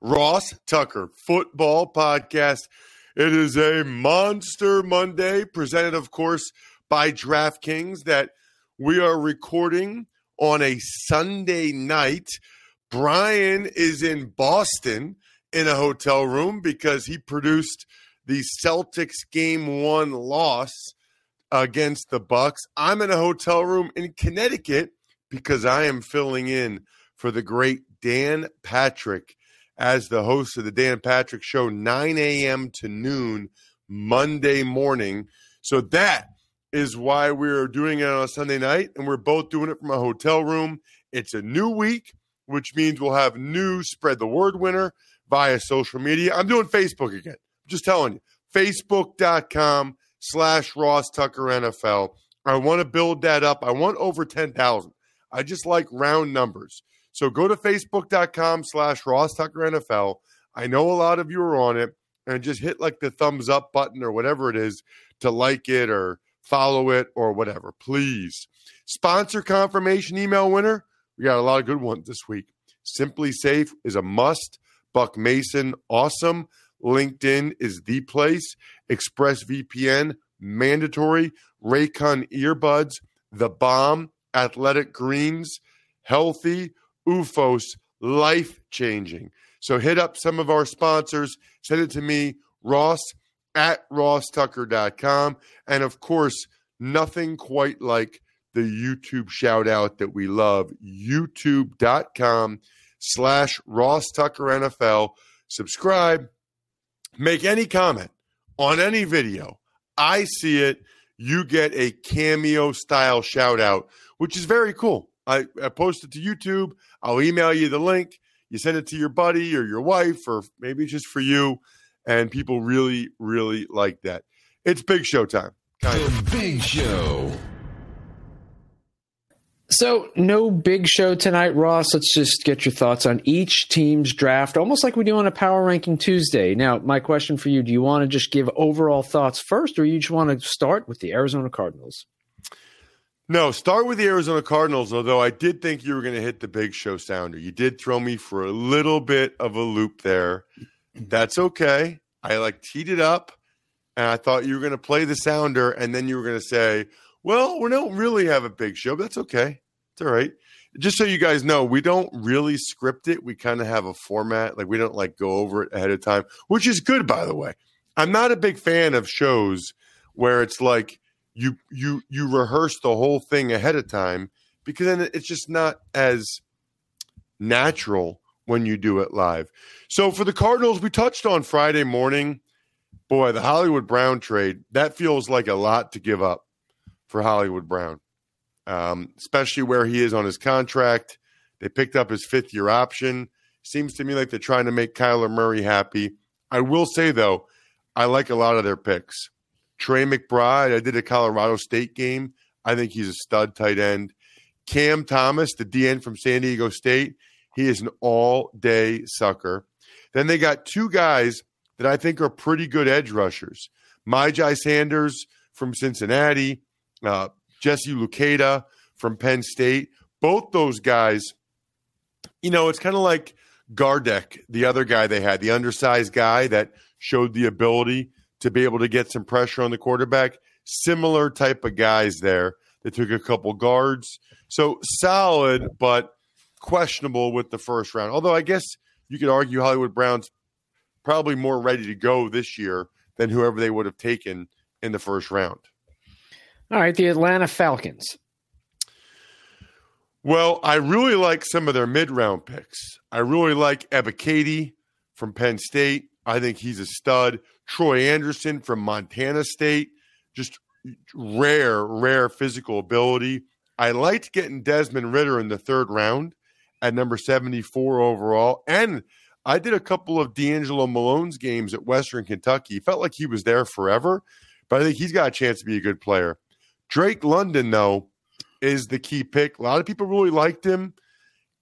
Ross Tucker Football Podcast. It is a Monster Monday, presented, of course, by DraftKings, that we are recording on a Sunday night. Brian is in Boston in a hotel room because he produced the Celtics game one loss against the Bucks. I'm in a hotel room in Connecticut because I am filling in for the great Dan Patrick as the host of the Dan Patrick Show, 9 a.m. to noon Monday morning. So that is why we're doing it on a Sunday night, and we're both doing it from a hotel room. It's a new week, which means we'll have new spread the word winner via social media. I'm doing Facebook again. I'm just telling you. Facebook.com slash Ross Tucker NFL. I want to build that up. I want over 10,000. I just like round numbers. So go to facebook.com slash Ross Tucker NFL. I know a lot of you are on it and just hit like the thumbs up button or whatever it is to like it or follow it or whatever. Please. Sponsor confirmation email winner. We got a lot of good ones this week. SimpliSafe is a must. Buck Mason, awesome. LinkedIn is the place. ExpressVPN, mandatory. Raycon earbuds, the bomb. Athletic Greens, healthy. OOFOS, life changing. So hit up some of our sponsors. Send it to me, Ross at rosstucker.com. And of course, nothing quite like the YouTube shout out that we love, youtube.com slash Ross Tucker NFL. Subscribe, make any comment on any video. I see it. You get a cameo style shout out, which is very cool. I, I post it to YouTube. I'll email you the link. You send it to your buddy or your wife, or maybe just for you. And people really, really like that. It's big show time. Kind the of. Big Show. So, no big show tonight, Ross. Let's just get your thoughts on each team's draft, almost like we do on a power ranking Tuesday. Now, my question for you do you want to just give overall thoughts first, or you just want to start with the Arizona Cardinals? No, start with the Arizona Cardinals, although I did think you were going to hit the big show sounder. You did throw me for a little bit of a loop there. That's okay. I like teed it up and I thought you were going to play the sounder and then you were going to say, well, we don't really have a big show, but that's okay. It's all right. Just so you guys know, we don't really script it. We kind of have a format. Like we don't like go over it ahead of time, which is good, by the way. I'm not a big fan of shows where it's like, you you you rehearse the whole thing ahead of time because then it's just not as natural when you do it live. So for the Cardinals, we touched on Friday morning. Boy, the Hollywood Brown trade that feels like a lot to give up for Hollywood Brown, um, especially where he is on his contract. They picked up his fifth year option. Seems to me like they're trying to make Kyler Murray happy. I will say though, I like a lot of their picks. Trey McBride, I did a Colorado State game. I think he's a stud tight end. Cam Thomas, the DN from San Diego State, he is an all day sucker. Then they got two guys that I think are pretty good edge rushers. Myjai Sanders from Cincinnati, uh, Jesse Luketa from Penn State. Both those guys, you know, it's kind of like Gardeck, the other guy they had, the undersized guy that showed the ability to be able to get some pressure on the quarterback. Similar type of guys there. They took a couple guards. So solid, but questionable with the first round. Although I guess you could argue Hollywood Browns probably more ready to go this year than whoever they would have taken in the first round. All right, the Atlanta Falcons. Well, I really like some of their mid round picks. I really like Ebiketie from Penn State. I think he's a stud. Troy Anderson from Montana State, just rare, rare physical ability. I liked getting Desmond Ridder in the third round at number 74 overall. And I did a couple of DeAngelo Malone's games at Western Kentucky. He felt like he was there forever, but I think he's got a chance to be a good player. Drake London, though, is the key pick. A lot of people really liked him.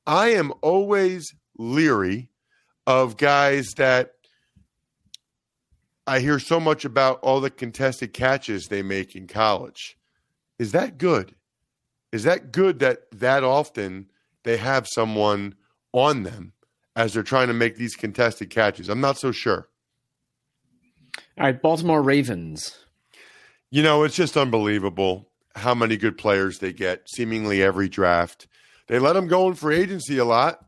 I am always leery of guys that I hear so much about all the contested catches they make in college. Is that good? Is that good that that often they have someone on them as they're trying to make these contested catches? I'm not so sure. All right, Baltimore Ravens. You know, it's just unbelievable how many good players they get seemingly every draft. They let them go in free agency a lot,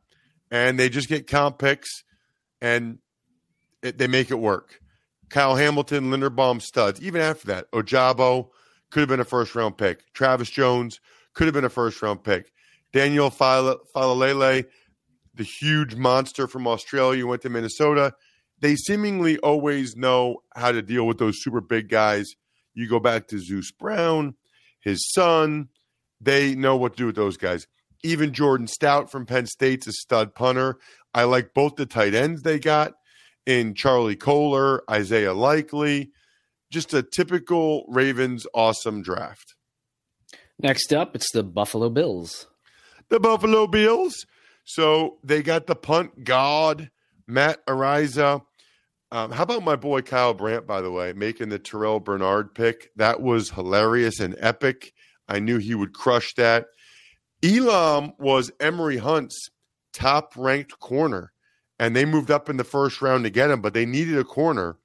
and they just get comp picks, and it, they make it work. Kyle Hamilton, Linderbaum studs. Even after that, Ojabo could have been a first round pick. Travis Jones could have been a first round pick. Daniel Faalele, the huge monster from Australia, went to Minnesota. They seemingly always know how to deal with those super big guys. You go back to Zeus Brown, his son. They know what to do with those guys. Even Jordan Stout from Penn State's a stud punter. I like both the tight ends they got in Charlie Kolar, Isaiah Likely. Just a typical Ravens awesome draft. Next up, it's the Buffalo Bills. The Buffalo Bills. So they got the punt god, Matt Araiza. Um, how about my boy Kyle Brandt, by the way, making the Terrell Bernard pick? That was hilarious and epic. I knew he would crush that. Elam was Emory Hunt's top ranked corner and they moved up in the first round to get him, but they needed a corner.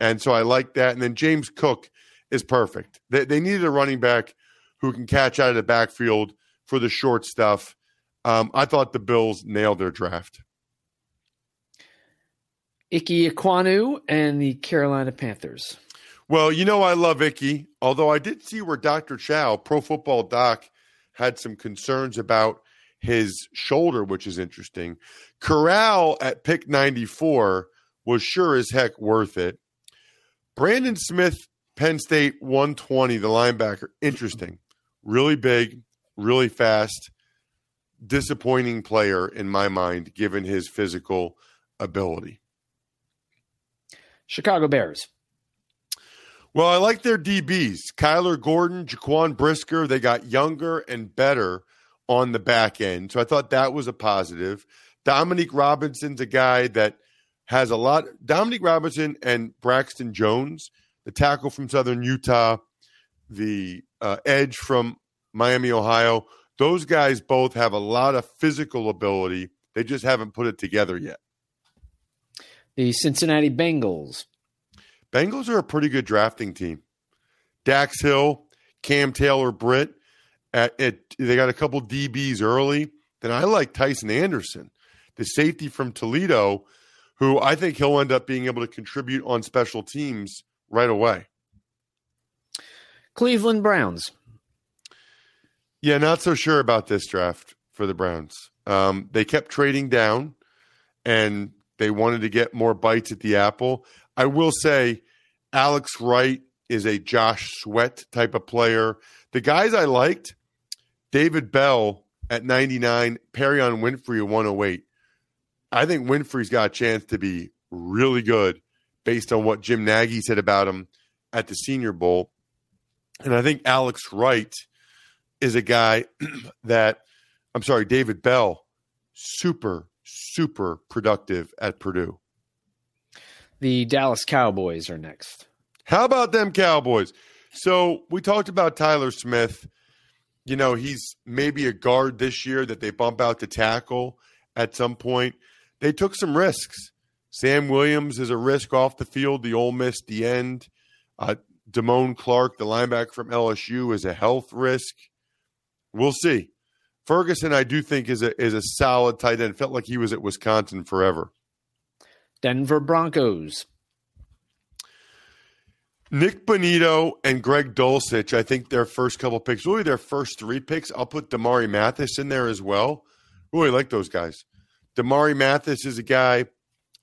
And so I like that. And then James Cook is perfect. They, they needed a running back who can catch out of the backfield for the short stuff. Um, I thought the Bills nailed their draft. Ickey Ekwonu and the Carolina Panthers. Well, you know I love Ickey, although I did see where Dr. Chao, Pro Football Doc, had some concerns about his shoulder, which is interesting. Corral at pick 94 was sure as heck worth it. Brandon Smith, Penn State 120, the linebacker, interesting. Really big, really fast, disappointing player in my mind, given his physical ability. Chicago Bears. Well, I like their DBs. Kyler Gordon, Jaquan Brisker, they got younger and better on the back end. So I thought that was a positive. Dominique Robinson's a guy that has a lot. Dominique Robinson and Braxton Jones, the tackle from Southern Utah, the uh, edge from Miami, Ohio, those guys both have a lot of physical ability. They just haven't put it together yet. The Cincinnati Bengals. Bengals are a pretty good drafting team. Dax Hill, Cam Taylor Britt, at, at, they got a couple DBs early. Then I like Tycen Anderson, the safety from Toledo, who I think he'll end up being able to contribute on special teams right away. Cleveland Browns. Yeah, not so sure about this draft for the Browns. Um, they kept trading down and they wanted to get more bites at the apple. I will say Alex Wright is a Josh Sweat type of player. The guys I liked, David Bell at 99, Perrion Winfrey at 108. I think Winfrey's got a chance to be really good based on what Jim Nagy said about him at the Senior Bowl. And I think Alex Wright is a guy that, I'm sorry, David Bell, super, super productive at Purdue. The Dallas Cowboys are next. How about them Cowboys? So we talked about Tyler Smith you know, he's maybe a guard this year that they bump out to tackle at some point. They took some risks. Sam Williams is a risk off the field. The Ole Miss, the end. Uh, Damone Clark, the linebacker from LSU, is a health risk. We'll see. Ferguson, I do think is a is a solid tight end. Felt like he was at Wisconsin forever. Denver Broncos. Nik Bonitto and Greg Dulcich, I think their first couple picks, really their first three picks. I'll put Damari Mathis in there as well. Really like those guys. Damari Mathis is a guy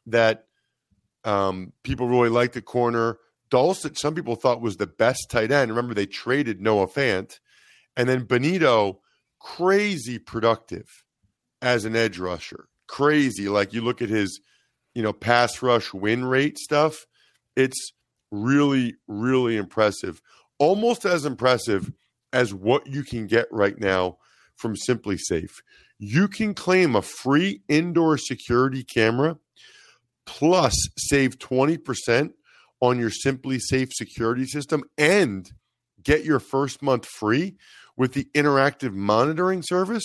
that um, people really like the corner. Dulcich, some people thought was the best tight end. Remember, they traded Noah Fant. And then Bonitto, crazy productive as an edge rusher. Crazy. Like you look at his, you know, pass rush win rate stuff. It's really, really impressive. Almost as impressive as what you can get right now from SimpliSafe. You can claim a free indoor security camera plus save 20% on your SimpliSafe security system and get your first month free with the interactive monitoring service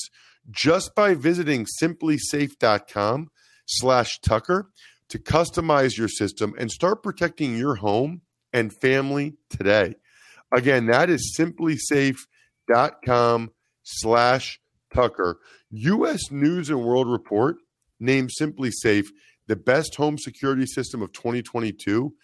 just by visiting simplisafe.com slash tucker to customize your system and start protecting your home and family today again that is simplisafe.com slash Tucker. u.s news and world report named simplisafe the best home security system of 2022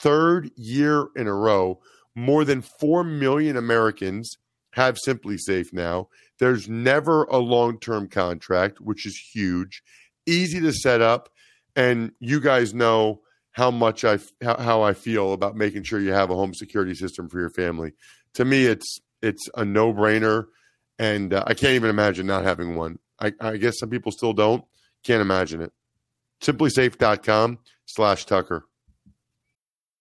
third year in a row more than 4 million americans have SimpliSafe now. There's never a long term contract, which is huge, easy to set up. And you guys know how much I how, how I feel about making sure you have a home security system for your family. To me, it's it's a no brainer, and uh, I can't even imagine not having one. I, I guess some people still don't. Can't imagine it. Simplisafe.com slash Tucker.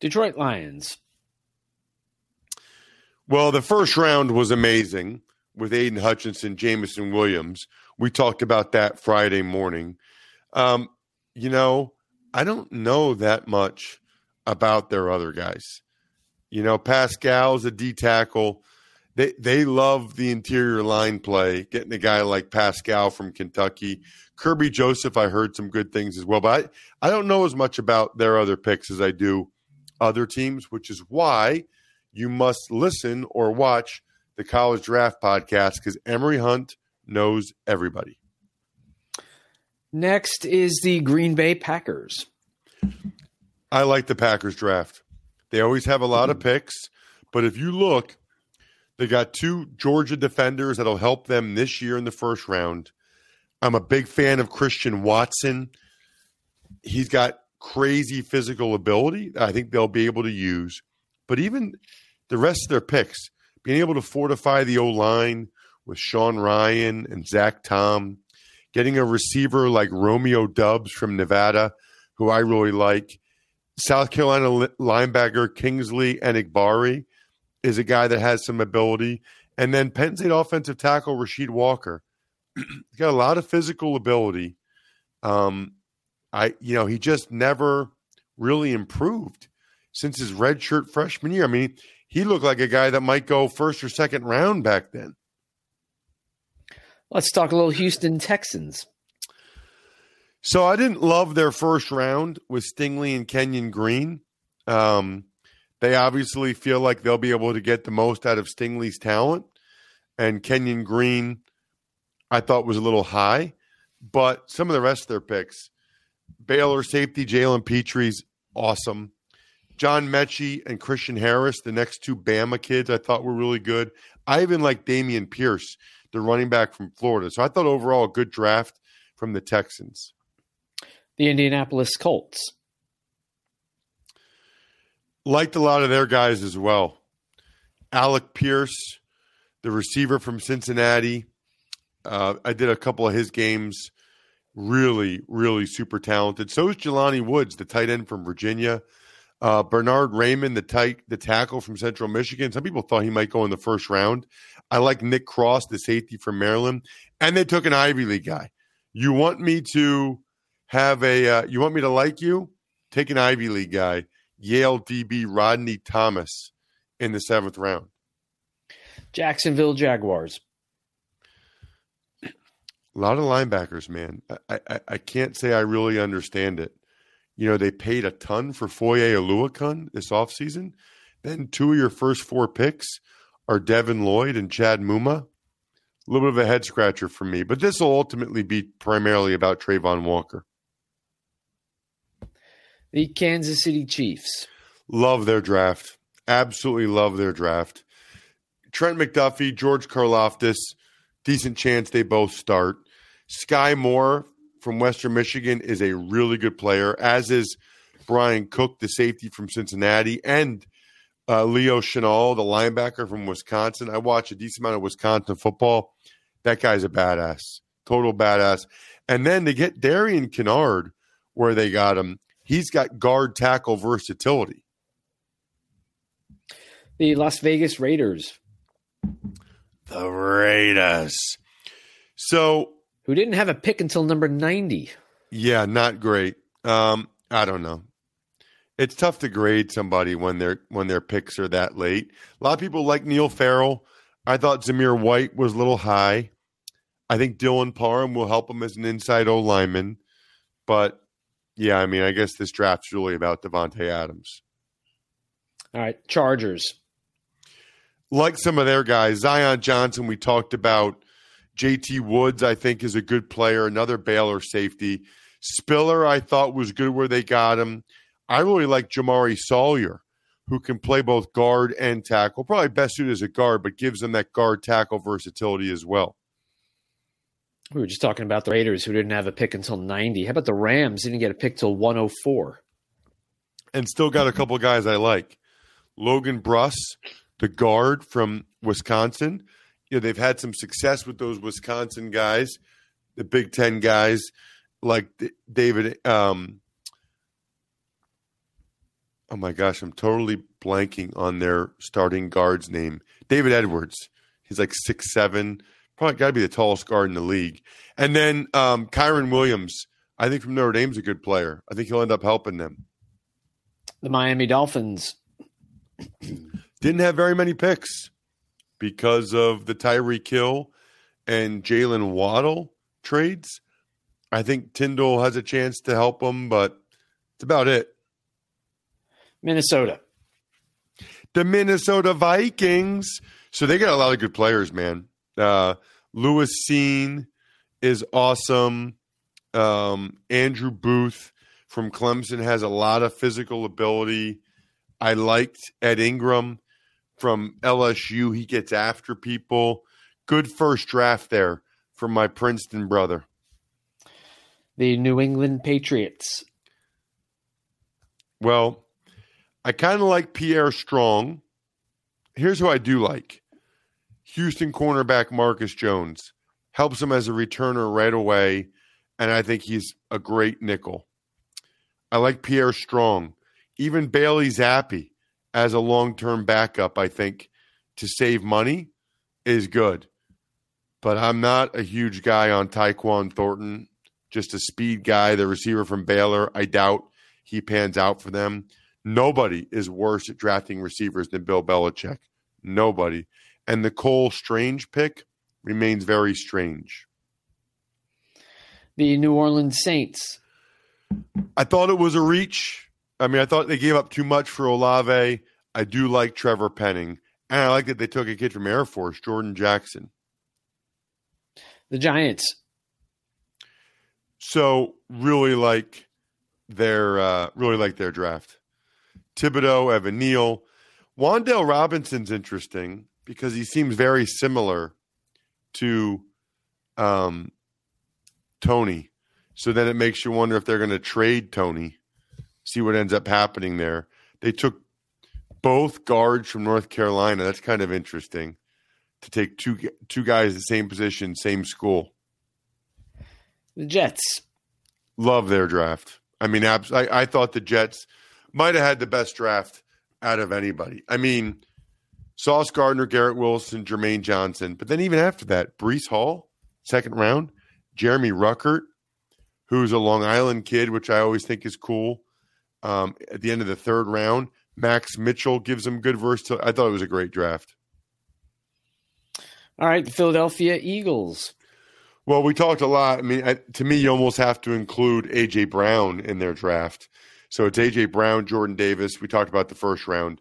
Detroit Lions. Well, the first round was amazing with Aidan Hutchinson, Jameson Williams. We talked about that Friday morning. Um, you know, I don't know that much about their other guys. You know, Paschal's a D tackle. They they love the interior line play, getting a guy like Paschal from Kentucky. Kerby Joseph, I heard some good things as well, but I, I don't know as much about their other picks as I do other teams, which is why you must listen or watch the College Draft podcast because Emory Hunt knows everybody. Next is the Green Bay Packers. I like the Packers draft. They always have a lot of picks, but if you look, they got two Georgia defenders that'll help them this year in the first round. I'm a big fan of Christian Watson. He's got crazy physical ability I think they'll be able to use. But even the rest of their picks, being able to fortify the O line with Sean Rhyan and Zach Tom, getting a receiver like Romeo Doubs from Nevada, who I really like. South Carolina linebacker Kingsley Enagbare is a guy that has some ability. And then Penn State offensive tackle Rasheed Walker. He's got a lot of physical ability. Um, I, you know, he just never really improved since his redshirt freshman year. I mean, he looked like a guy that might go first or second round back then. Let's talk a little Houston Texans. So I didn't love their first round with Stingley and Kenyon Green. Um, they obviously feel like they'll be able to get the most out of Stingley's talent. And Kenyon Green, I thought was a little high, but some of the rest of their picks, Baylor safety Jalen Pitre's awesome. John Metchie and Christian Harris, the next two Bama kids, I thought were really good. I even like Dameon Pierce, the running back from Florida. So I thought overall a good draft from the Texans. The Indianapolis Colts. Liked a lot of their guys as well. Alec Pierce, the the receiver from Cincinnati. Uh, I did a couple of his games. Really, really super talented. So is Jelani Woods, the tight end from Virginia. Uh, Bernhard Raimann, the tight, the tackle from Central Michigan. Some people thought he might go in the first round. I like Nick Cross, the safety from Maryland, and they took an Ivy League guy. You want me to have a? Uh, you want me to like you? Take an Ivy League guy, Yale DB Rodney Thomas, in the seventh round. Jacksonville Jaguars. A lot of linebackers, man. I, I, I can't say I really understand it. You know, they paid a ton for Foye Oluokun this offseason. Then two of your first four picks are Devin Lloyd and Chad Muma. A little bit of a head scratcher for me, but this will ultimately be primarily about Travon Walker. The Kansas City Chiefs. Love their draft. Absolutely love their draft. Trent McDuffie, George Karlaftis, decent chance they both start. Sky Moore from Western Michigan is a really good player, as is Bryan Cook, the safety from Cincinnati, and uh, Leo Chenal, the linebacker from Wisconsin. I watch a decent amount of Wisconsin football. That guy's a badass, total badass. And then to get Darian Kinnard, where they got him, he's got guard tackle versatility. The Las Vegas Raiders. The Raiders. So who didn't have a pick until number 90. Yeah, not great. Um, I don't know. It's tough to grade somebody when their when their picks are that late. A lot of people like Neil Farrell. I thought Zamir White was a little high. I think Dylan Parham will help him as an inside O lineman. But yeah, I mean, I guess this draft's really about Davante Adams. All right, Chargers. Like some of their guys, Zion Johnson, we talked about JT Woods, I think, is a good player, another Baylor safety. Spiller, I thought, was good where they got him. I really like Jamaree Salyer, who can play both guard and tackle. Probably best suited as a guard, but gives them that guard tackle versatility as well. We were just talking about the Raiders, who didn't have a pick until 90. How about the Rams? Didn't get a pick till 104. And still got a couple guys I like. Logan Bruss, the guard from Wisconsin you know, they've had some success with those Wisconsin guys, the Big Ten guys like David. Um, oh my gosh, I'm totally blanking on their starting guard's name. David Edwards. He's like six seven, probably got to be the tallest guard in the league. And then um, Kyren Williams, I think from Notre Dame's a good player. I think he'll end up helping them. The Miami Dolphins didn't have very many picks because of the Tyreek Hill and Jaylen Waddle trades. I think Tindall has a chance to help them, but it's about it. Minnesota. The Minnesota Vikings. So they got a lot of good players, man. Uh, Lewis Cine is awesome. Um, Andrew Booth from Clemson has a lot of physical ability. I liked Ed Ingram from LSU. He gets after people. Good first draft there from my Princeton brother. The New England Patriots. Well, I kind of like Pierre Strong. Here's who I do like Houston cornerback Marcus Jones. Helps him as a returner right away, and I think he's a great nickel. I like Pierre Strong. Even Bailey Zappe as a long term backup, I think, to save money is good. But I'm not a huge guy on Tyquan Thornton, just a speed guy, the receiver from Baylor. I doubt he pans out for them. Nobody is worse at drafting receivers than Bill Belichick. Nobody. And the Cole Strange pick remains very strange. The New Orleans Saints. I thought it was a reach. I mean, I thought they gave up too much for Olave. I do like Trevor Penning, and I like that they took a kid from Air Force, Jordan Jackson. The Giants. So really like their uh, really like their draft. Thibodeaux, Evan Neal, Wan'Dale Robinson's interesting because he seems very similar to um, Toney. So then it makes you wonder if they're going to trade Toney, see what ends up happening there. They took both guards from North Carolina. That's kind of interesting. to take two two guys the same position, same school. The Jets. Love their draft. I mean, abs- I, I thought the Jets might have had the best draft out of anybody. I mean, Sauce Gardner, Garrett Wilson, Jermaine Johnson, but then even after that, Breece Hall, second round, Jeremy Ruckert, who's a Long Island kid, which I always think is cool. Um, at the end of the third round, Max Mitchell gives them good versatility. I thought it was a great draft. All right, the Philadelphia Eagles. Well, we talked a lot. I mean, I, to me, you almost have to include AJ Brown in their draft. So it's AJ Brown, Jordan Davis. We talked about the first round.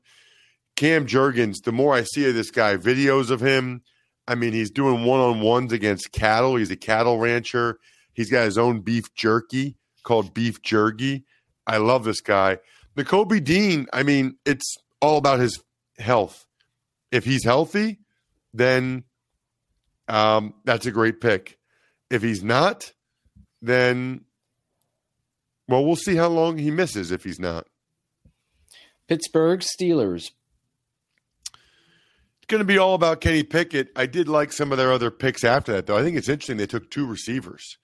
Cam Jurgens, the more I see of this guy, videos of him, I mean, he's doing one on ones against cattle. He's a cattle rancher. He's got his own beef jerky called Beef Jerky. I love this guy. Nakobe Dean, I mean, it's all about his health. If he's healthy, then um, that's a great pick. If he's not, then well, we'll see how long he misses if he's not. Pittsburgh Steelers. It's going to be all about Kenny Pickett. I did like some of their other picks after that, though. I think it's interesting they took two receivers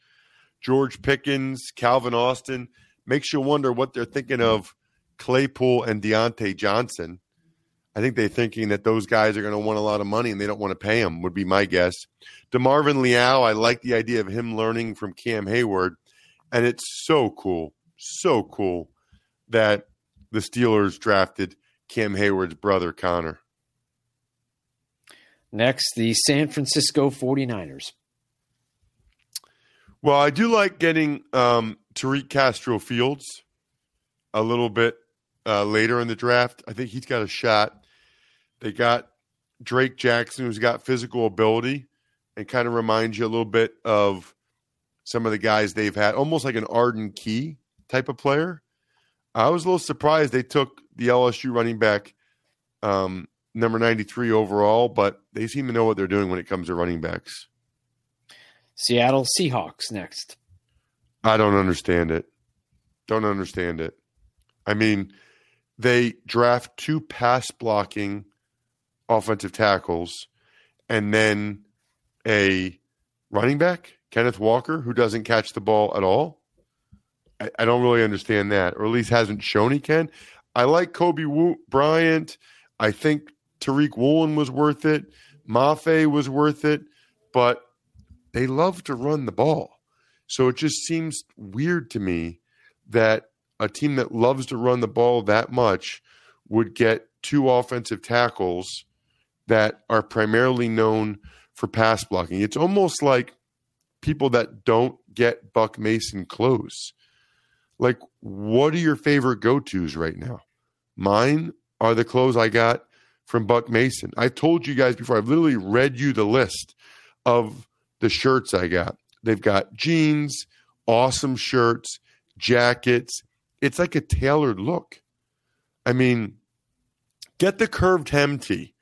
George Pickens, Calvin Austin. Makes you wonder what they're thinking of Claypool and Diontae Johnson. I think they're thinking that those guys are going to want a lot of money and they don't want to pay them, would be my guess. DeMarvin Leal, I like the idea of him learning from Cam Heyward. And it's so cool, so cool that the Steelers drafted Cam Heyward's brother, Connor. Next, the San Francisco 49ers. Well, I do like getting um, Tariq Castro Fields a little bit uh, later in the draft. I think he's got a shot. They got Drake Jackson, who's got physical ability and kind of reminds you a little bit of some of the guys they've had, almost like an Arden Key type of player. I was a little surprised they took the LSU running back, um, number 93 overall, but they seem to know what they're doing when it comes to running backs. Seattle Seahawks next. I don't understand it. Don't understand it. I mean, they draft two pass blocking offensive tackles and then a running back, Kenneth Walker, who doesn't catch the ball at all. I, I don't really understand that, or at least hasn't shown he can. I like Coby Bryant. I think Tariq Woolen was worth it. Mafe was worth it, but they love to run the ball. So it just seems weird to me that a team that loves to run the ball that much would get two offensive tackles that are primarily known for pass blocking. It's almost like people that don't get Buck Mason close. Like, what are your favorite go tos right now? Mine are the clothes I got from Buck Mason. I've told you guys before, I've literally read you the list of the shirts I got. They've got jeans, awesome shirts, jackets. It's like a tailored look. I mean, get the curved hem tee.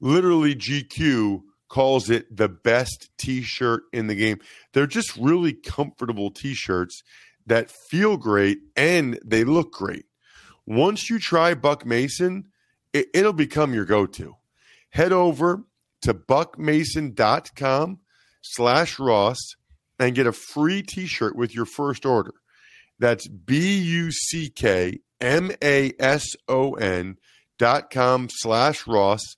Literally, GQ calls it the best t shirt in the game. They're just really comfortable t shirts that feel great and they look great. Once you try Buck Mason, it, will become your go to. Head over to buckmason.com slash Ross and get a free t shirt with your first order. That's B U C K M A S O N dot com slash Ross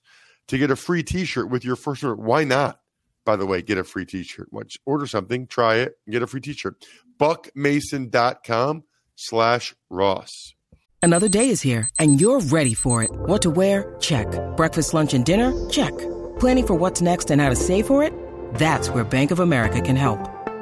to get a free t shirt with your first order. Why not? By the way, get a free t shirt. Order something, try it, get a free t shirt. Buckmason.com slash Ross. Another day is here and you're ready for it. What to wear? Check. Breakfast, lunch, and dinner? Check. Planning for what's next and how to save for it? That's where Bank of America can help.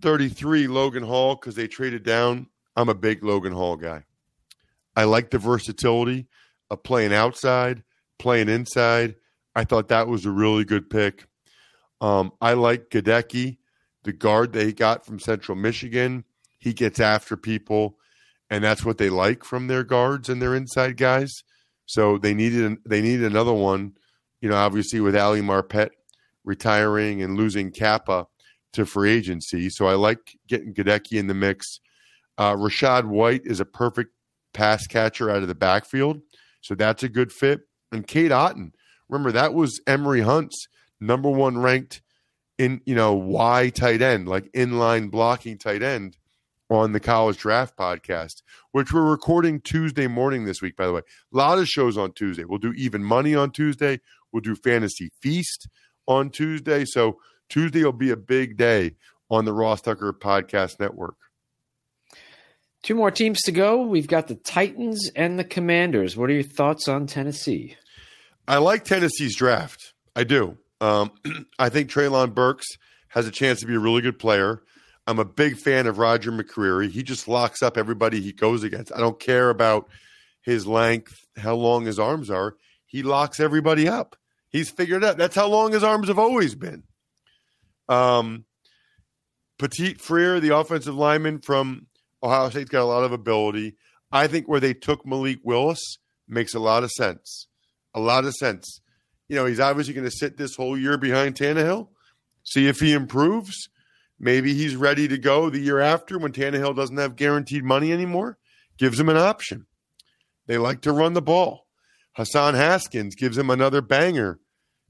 33 Logan Hall because they traded down. I'm a big Logan Hall guy. I like the versatility of playing outside, playing inside. I thought that was a really good pick. Um, I like Goedeke, the guard they got from Central Michigan. He gets after people, and that's what they like from their guards and their inside guys. So they needed they needed another one. You know, obviously with Ali Marpet retiring and losing Cappa to free agency. So I like getting Goedeke in the mix. Uh, Rachaad White is a perfect pass catcher out of the backfield. So that's a good fit. And Cade Otton, remember that was Emory Hunt's number one ranked in, you know, Y tight end, like inline blocking tight end on the college draft podcast, which we're recording Tuesday morning this week, by the way. A lot of shows on Tuesday. We'll do even money on Tuesday. We'll do fantasy feast on Tuesday. So Tuesday will be a big day on the Ross Tucker Podcast Network. Two more teams to go. We've got the Titans and the Commanders. What are your thoughts on Tennessee? I like Tennessee's draft. I do. Um, I think Treylon Burks has a chance to be a really good player. I'm a big fan of Roger McCreary. He just locks up everybody he goes against. I don't care about his length, how long his arms are. He locks everybody up. He's figured out. That's how long his arms have always been. Um, Petit Frere, the offensive lineman from Ohio State's got a lot of ability. I think where they took Malik Willis makes a lot of sense. A lot of sense. You know, he's obviously going to sit this whole year behind Tannehill, see if he improves. Maybe he's ready to go the year after when Tannehill doesn't have guaranteed money anymore. Gives him an option. They like to run the ball. Hassan Haskins gives him another banger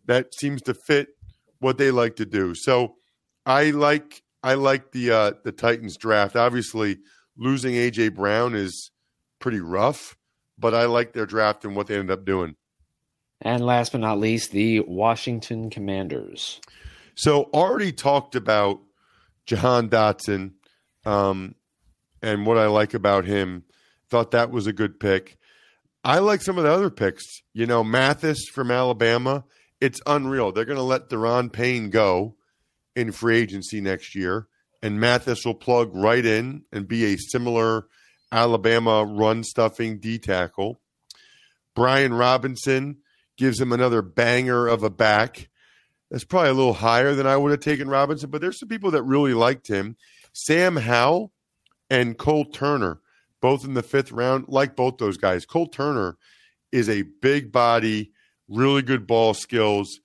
that seems to fit what they like to do. So I like I like the uh, the Titans draft. Obviously, losing AJ Brown is pretty rough, but I like their draft and what they ended up doing. And last but not least, the Washington Commanders. So already talked about Jahan Dotson um, and what I like about him. Thought that was a good pick. I like some of the other picks. You know, Mathis from Alabama. It's unreal. They're going to let Daron Payne go in free agency next year, and Mathis will plug right in and be a similar Alabama run stuffing D tackle. Brian Robinson gives him another banger of a back. That's probably a little higher than I would have taken Robinson, but there's some people that really liked him. Sam Howell and Cole Turner, both in the fifth round, like both those guys. Cole Turner is a big body, really good ball skills.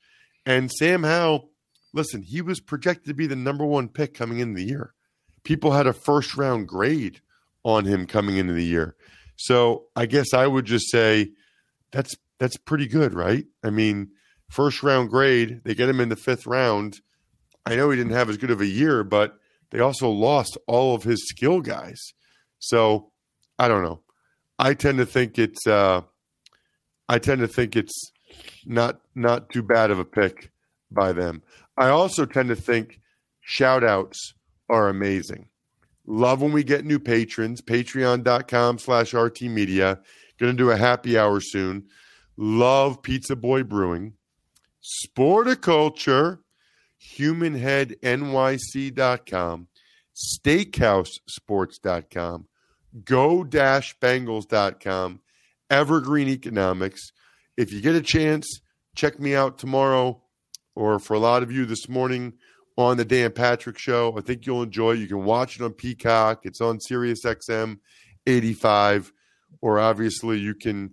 And Sam Howell, listen, he was projected to be the number one pick coming into the year. People had a first round grade on him coming into the year. So I guess I would just say that's that's pretty good, right? I mean, first round grade, they get him in the fifth round. I know he didn't have as good of a year, but they also lost all of his skill guys. So I don't know. I tend to think it's uh, I tend to think it's not not too bad of a pick by them. I also tend to think shout outs are amazing. Love when we get new patrons. Patreon.com slash RT Media. To do a happy hour soon. Love Pizza Boy Brewing. Sporticulture. HumanHeadNYC.com. SteakhouseSports.com. Go-Bengals.com. Evergreen Economics. If you get a chance, check me out tomorrow or for a lot of you this morning on the Dan Patrick Show. I think you'll enjoy. You can watch it on Peacock. It's on Sirius XM 85, or obviously you can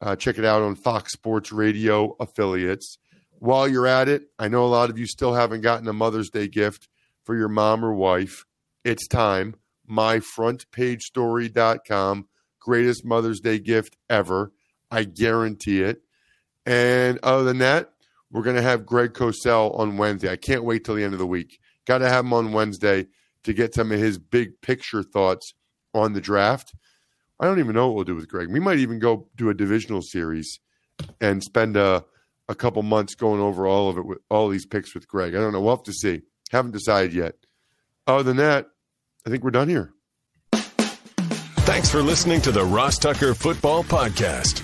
uh, check it out on Fox Sports Radio affiliates. While you're at it, I know a lot of you still haven't gotten a Mother's Day gift for your mom or wife. It's time. MyFrontPageStory.com. Greatest Mother's Day gift ever. I guarantee it. And other than that, we're going to have Greg Cosell on Wednesday. I can't wait till the end of the week. Got to have him on Wednesday to get some of his big picture thoughts on the draft. I don't even know what we'll do with Greg. We might even go do a divisional series and spend a, a couple months going over all of it with all these picks with Greg. I don't know. We'll have to see. Haven't decided yet. Other than that, I think we're done here. Thanks for listening to the Ross Tucker Football Podcast.